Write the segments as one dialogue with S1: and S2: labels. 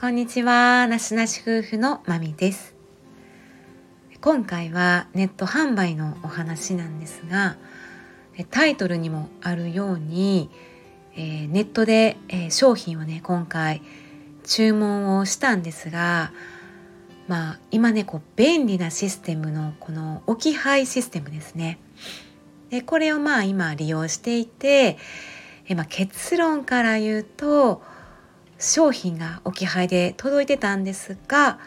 S1: こんにちは。なしなし夫婦のまみです。今回はネット販売のお話なんですが、タイトルにもあるように、えー、ネットで、えー、商品をね、今回注文をしたんですが、まあ今ね、こう便利なシステムのこの置き配システムですね。で、これをまあ今利用していて、えまあ、結論から言うと、商品が置き配で届いてたんですが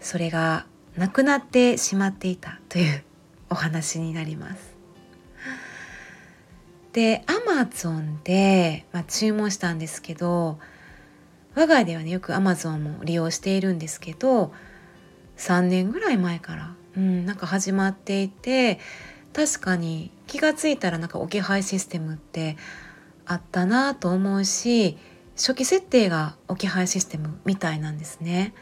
S1: それがなくなってしまっていたというお話になります。でアマゾンで、まあ、注文したんですけど我が家ではねよくアマゾンも利用しているんですけど3年ぐらい前から、うん、なんか始まっていて確かに気が付いたらなんか置き配システムってあったなと思うし初期設定が置き配システムみたいなんですね。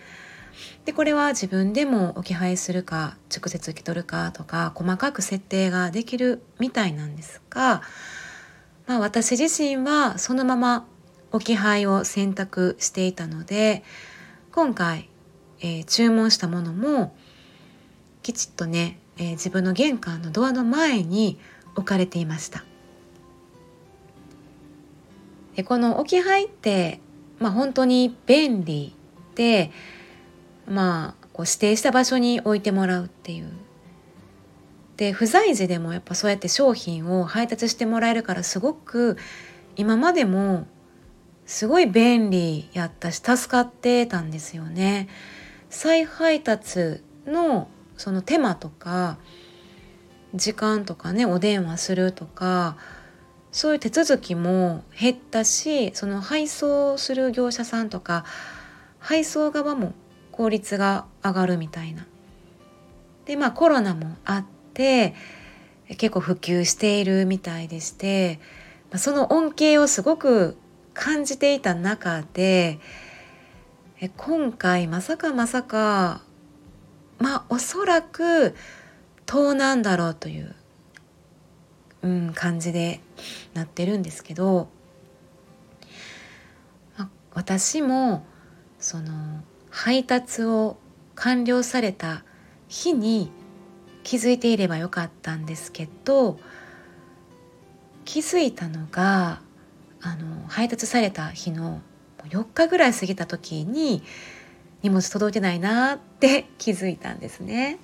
S1: でこれは自分でも置き配するか直接受け取るかとか細かく設定ができるみたいなんですが、まあ、私自身はそのまま置き配を選択していたので今回、えー、注文したものもきちっとね、えー、自分の玄関のドアの前に置かれていました。でこの置き配って、まあ、本当に便利で、まあ、こう指定した場所に置いてもらうっていう。で不在時でもやっぱそうやって商品を配達してもらえるからすごく今までもすごい便利やったし助かってたんですよね。再配達のその手間とか時間とかねお電話するとかそういう手続きも減ったしその配送する業者さんとか配送側も効率が上がるみたいな。でまあコロナもあって結構普及しているみたいでしてその恩恵をすごく感じていた中で今回まさかまさかまあおそらく盗難だろうといううん、感じでなってるんですけど、ま私もその配達を完了された日に気づいていればよかったんですけど気づいたのがあの配達された日の4日ぐらい過ぎた時に荷物届いてないなって気づいたんですね。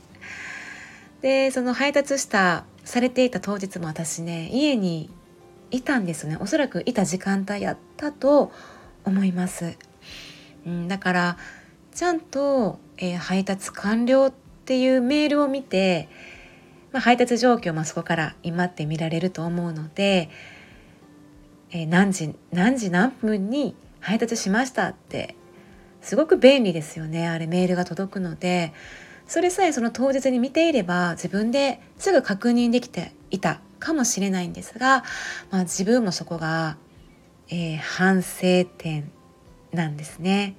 S1: でその配達したされていた当日も私ね家にいたんですね。おそらくいた時間帯やったと思います、うん、だからちゃんと、えー、配達完了っていうメールを見て、まあ、配達状況もそこから今って見られると思うので、えー、何時何時何分に配達しましたってすごく便利ですよねあれメールが届くので。それさえその当日に見ていれば自分ですぐ確認できていたかもしれないんですが、まあ、自分もそこが、えー、反省点なんですね。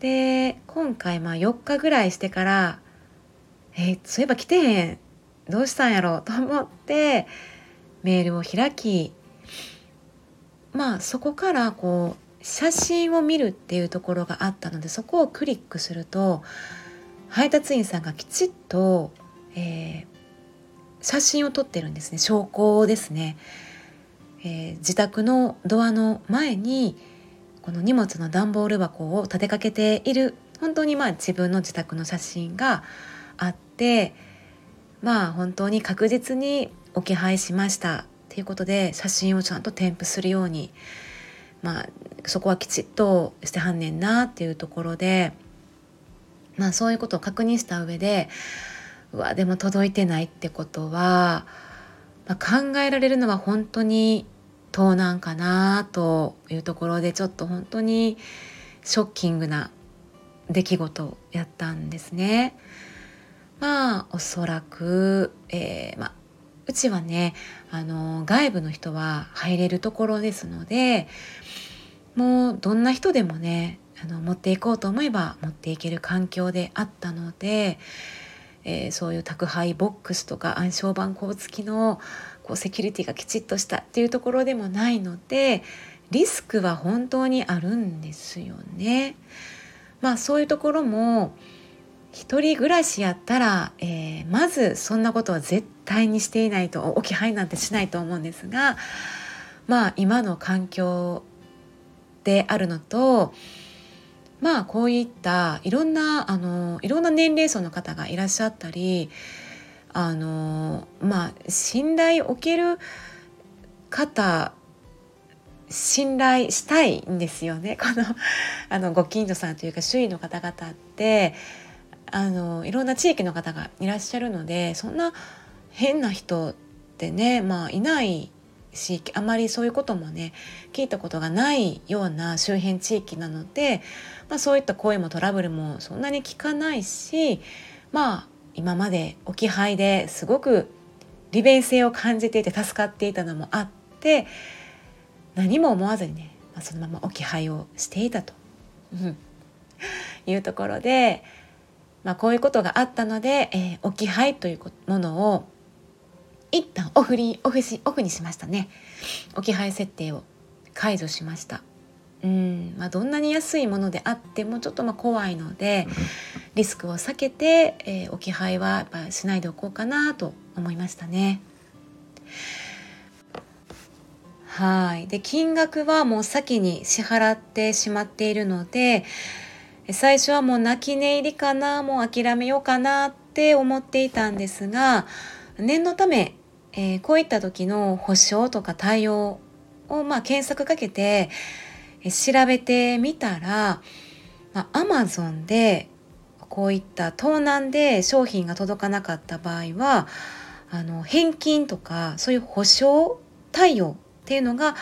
S1: で今回まあ4日ぐらいしてからえー、そういえば来てへんどうしたんやろと思ってメールを開きまあそこからこう写真を見るっていうところがあったのでそこをクリックすると配達員さんがきちっと、えー、写真を撮ってるんですね。証拠ですね、えー、自宅のドアの前にこの荷物の段ボール箱を立てかけている本当にまあ自分の自宅の写真があってまあ本当に確実に置き配しました。っていうことで写真をちゃんと添付するようにまあそこはきちっとしてはんねんなっていうところでまあそういうことを確認した上でうわでも届いてないってことは、まあ、考えられるのは本当に盗難かなというところでちょっと本当にショッキングな出来事やったんですね。まあおそらく、えー、まあ、うちはねあの外部の人は入れるところですのでもうどんな人でもねあの持っていこうと思えば持っていける環境であったので、えー、そういう宅配ボックスとか暗証番号付きのこうセキュリティがきちっとしたっていうところでもないのでリスクは本当にあるんですよね。まあそういうところも一人暮らしやったら、えー、まずそんなことは絶対にしていないと置き配なんてしないと思うんですがまあ今の環境であるのとまあこういったいろんなあのいろんな年齢層の方がいらっしゃったりあのまあ信頼を受ける方信頼したいんですよね。このあのご近所さんというか周囲の方々ってあのいろんな地域の方がいらっしゃるのでそんな変な人ってねまあいないしあまりそういうこともね聞いたことがないような周辺地域なので、まあ、そういった声もトラブルもそんなに聞かないしまあ今まで置き配ですごく利便性を感じていて助かっていたのもあって何も思わずにね、まあ、そのまま置き配をしていたと、いうところでまあ、こういうことがあったので、えー、置き配というものを一旦オフにオフしオフにしましたね。置き配設定を解除しました。うん、まあ、どんなに安いものであってもちょっとまあ怖いのでリスクを避けて、えー、置き配はやっぱしないでおこうかなと思いましたね。はい。で金額はもう先に支払ってしまっているので最初はもう泣き寝入りかなもう諦めようかなって思っていたんですが念のため、えー、こういった時の保証とか対応を、まあ、検索かけて、えー、調べてみたら、まあ、Amazon でこういった盗難で商品が届かなかった場合はあの返金とかそういう保証対応っていうのが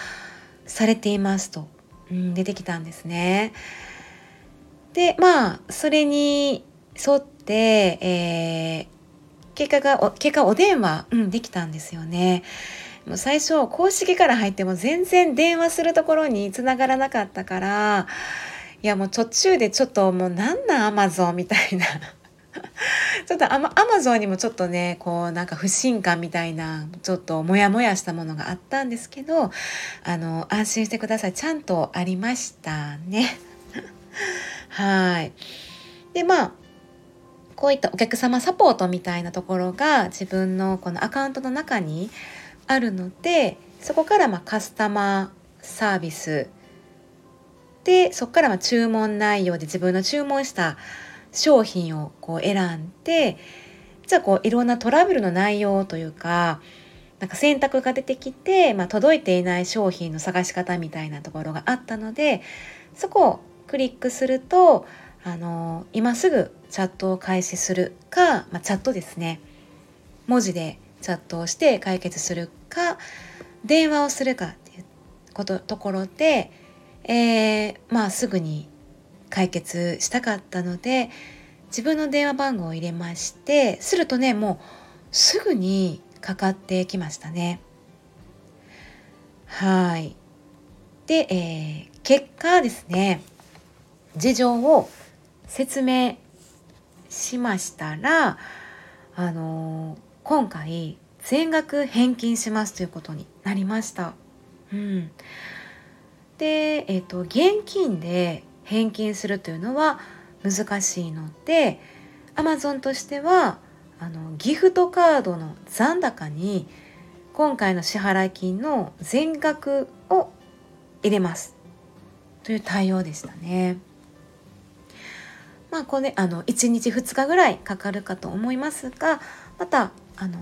S1: されていますと、うん、出てきたんですね。でまあそれに沿って、えー、結果が結果お電話、うん、できたんですよね。もう最初公式から入っても全然電話するところにつながらなかったからいやもう途中でちょっともうなんなんアマゾンみたいな ちょっとアマアマゾンにもちょっとねこうなんか不信感みたいなちょっとモヤモヤしたものがあったんですけどあの安心してくださいちゃんとありましたね。はい。で、まあ、こういったお客様サポートみたいなところが自分のこのアカウントの中にあるので、そこからまカスタマーサービスで、そこからま注文内容で自分の注文した商品をこう選んで、じゃあこういろんなトラブルの内容というか、なんか選択が出てきて、まあ、届いていない商品の探し方みたいなところがあったのでそこをクリックするとあの今すぐチャットを開始するか、まあ、チャットですね。文字でチャットをして解決するか電話をするかっていうことところで、えー、まあすぐに解決したかったので自分の電話番号を入れましてするとねもうすぐにかかってきましたね。はい。で、えー、結果ですね。事情を説明しましたら、あのー、今回全額返金しますということになりました。うん、で、えっ、ー、と現金で返金するというのは難しいので Amazon としてはあのギフトカードの残高に今回の支払金の全額を入れますという対応でしたね。まあこれあの1日2日ぐらいかかるかと思いますがまたあの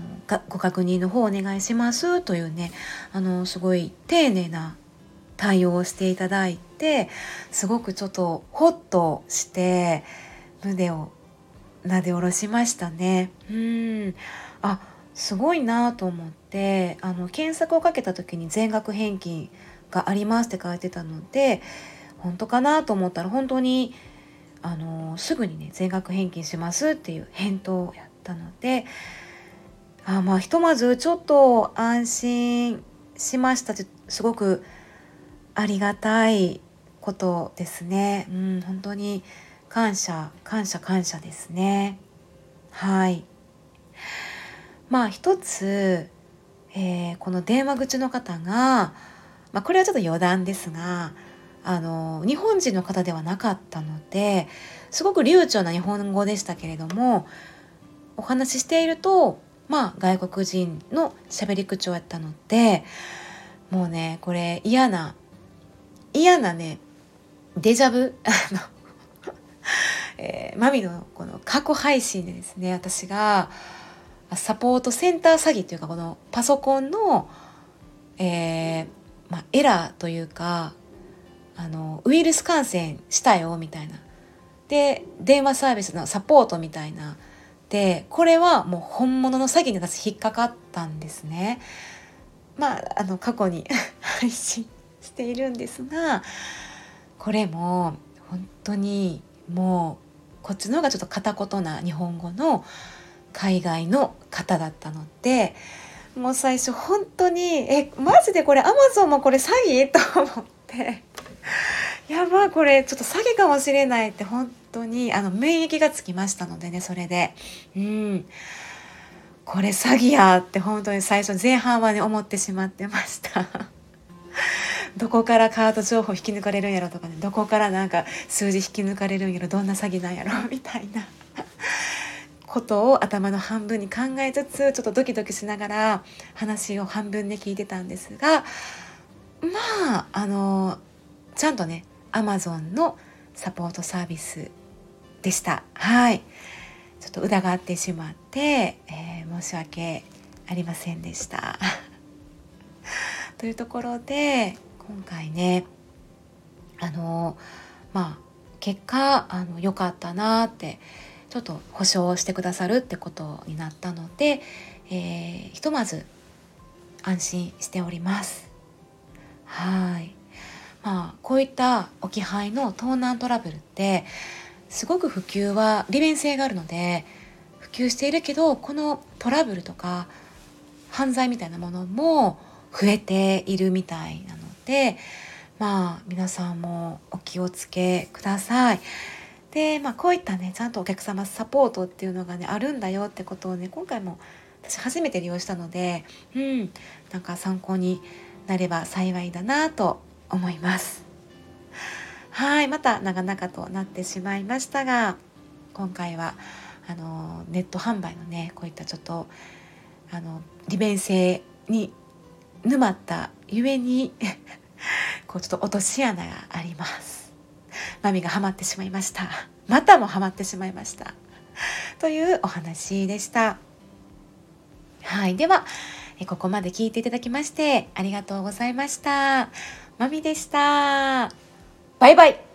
S1: ご確認の方お願いしますというねあのすごい丁寧な対応をしていただいてすごくちょっとホッとして胸をなで下ろしましたね。うんあすごいなと思ってあの検索をかけた時に全額返金がありますって書いてたので本当かなと思ったら本当にあのすぐにね全額返金しますっていう返答をやったのであまあひとまずちょっと安心しましたってすごくありがたいことですね。うん、本当に感謝感謝感謝ですね。はい。まあ一つ、えー、この電話口の方がまあ、これはちょっと余談ですがあの日本人の方ではなかったのですごく流暢な日本語でしたけれどもお話ししているとまあ外国人の喋り口調やったのでもうねこれ嫌な嫌なねデジャブあのえー、マミのこの過去配信でですね私がサポートセンター詐欺というかこのパソコンの、えーまあ、エラーというかあのウイルス感染したよみたいな。で電話サービスのサポートみたいな。でこれはもう本物の詐欺に私引っかかったんですね。まああの過去に 配信しているんですがこれも本当にもうこっちの方がちょっと片言な日本語の海外の方だったのでもう最初本当にえマジでこれアマゾンもこれ詐欺？と思って。やばいこれちょっと詐欺かもしれないって本当にあの免疫がつきましたのでねそれで。うん。これ詐欺やって本当に最初前半はね思ってしまってました。どこからカード情報引き抜かれるんやろとかね。どこからなんか数字引き抜かれるんやろ。どんな詐欺なんやろみたいな。ことを頭の半分に考えつつちょっとドキドキしながら話を半分で聞いてたんですがまああのちゃんとね Amazon のサポートサービスでした。はい。ちょっと疑ってしまって、えー、申し訳ありませんでした。というところで今回ねあのまあ結果あの良かったなってちょっと保証してくださるってことになったので、えー、ひとまず安心しております。はい。まあこういった置き配の盗難トラブルってすごく普及は利便性があるので普及しているけどこのトラブルとか犯罪みたいなものも増えているみたいなのでまあ皆さんもお気をつけください。で、まあ、こういったねちゃんとお客様サポートっていうのがねあるんだよってことをね今回も私初めて利用したのでうんなんか参考になれば幸いだなと思います。はいまた長々となってしまいましたが今回はあのネット販売のねこういったちょっとあの利便性に沼ったゆえに こうちょっと落とし穴があります。マミがハマってしまいました。またもハマってしまいました。というお話でした。はいではここまで聞いていただきましてありがとうございました。まみでした。バイバイ。